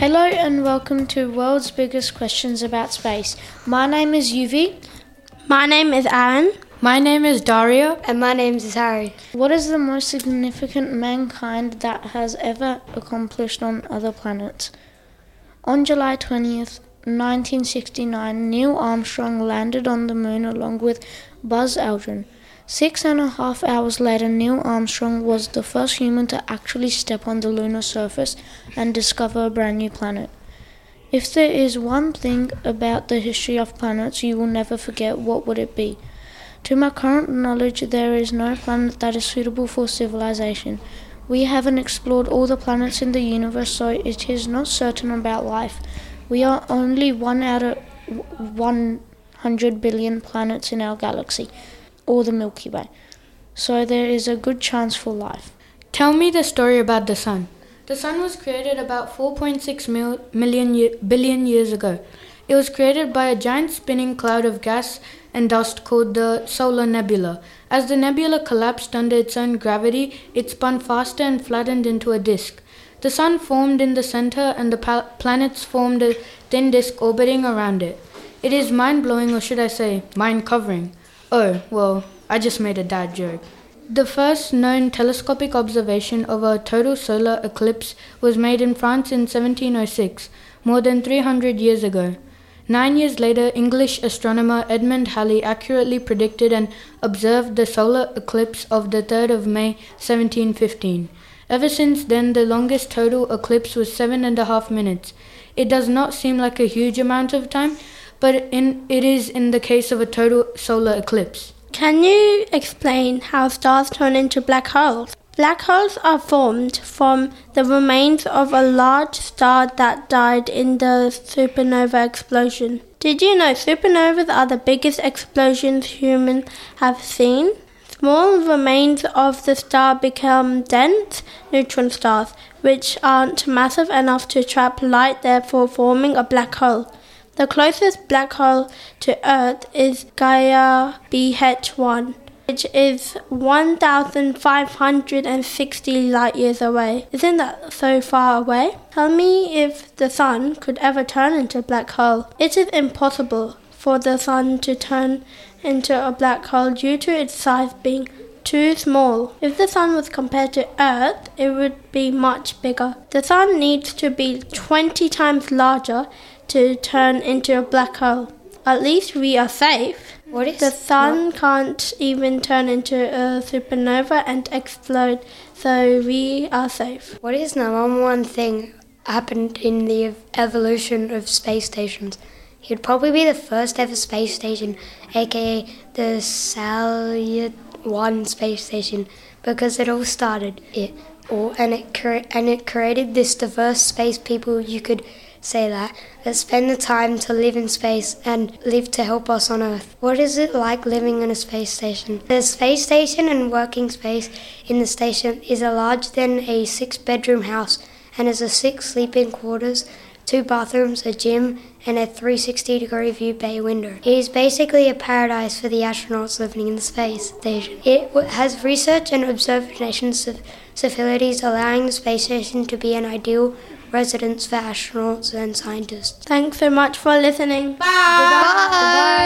Hello and welcome to World's Biggest Questions About Space. My name is Yuvi. My name is Aaron. My name is Dhairya. And my name is Harry. What is the most significant mankind that has ever accomplished on other planets? On July 20th, 1969, Neil Armstrong landed on the moon along with Buzz Aldrin. Six and a half hours later, Neil Armstrong was the first human to actually step on the lunar surface and discover a brand new planet. If there is one thing about the history of planets you will never forget, what would it be? To my current knowledge, there is no planet that is suitable for civilization. We haven't explored all the planets in the universe, so it is not certain about life. We are only one out of 100 billion planets in our galaxy, or the Milky Way. So there is a good chance for life. Tell me the story about the sun. The sun was created about 4.6 mil- million ye- billion years ago. It was created by a giant spinning cloud of gas and dust called the solar nebula. As the nebula collapsed under its own gravity, it spun faster and flattened into a disk. The sun formed in the center, and the pa- planets formed a thin disk orbiting around it. It is mind blowing, or should I say, mind covering. Oh, well, I just made a dad joke. The first known telescopic observation of a total solar eclipse was made in France in 1706, more than 300 years ago. Nine years later, English astronomer Edmund Halley accurately predicted and observed the solar eclipse of the 3rd of May 1715. Ever since then, the longest total eclipse was seven and a half minutes. It does not seem like a huge amount of time, but in, it is in the case of a total solar eclipse. Can you explain how stars turn into black holes? Black holes are formed from the remains of a large star that died in the supernova explosion. Did you know supernovas are the biggest explosions humans have seen? Small remains of the star become dense neutron stars, which aren't massive enough to trap light, therefore forming a black hole. The closest black hole to Earth is Gaia BH1, which is 1,560 light years away. Isn't that so far away? Tell me if the Sun could ever turn into a black hole. It is impossible for the Sun to turn into a black hole due to its size being too small. If the sun was compared to Earth, it would be much bigger. The sun needs to be 20 times larger to turn into a black hole. At least we are safe. What is The sun can't even turn into a supernova and explode, so we are safe. What is the number one thing happened in the evolution of space stations? It would probably be the first ever space station, aka the Salyut One space station, because it all started it, or and it cre- and it created this diverse space people. You could say that that spend the time to live in space and live to help us on Earth. What is it like living in a space station? The space station and working space in the station is a larger than a six-bedroom house and has a six sleeping quarters, two bathrooms, a gym, and a 360 degree view bay window. It is basically a paradise for the astronauts living in the space station. It has research and observation f- facilities allowing the space station to be an ideal residence for astronauts and scientists. Thanks so much for listening. Bye.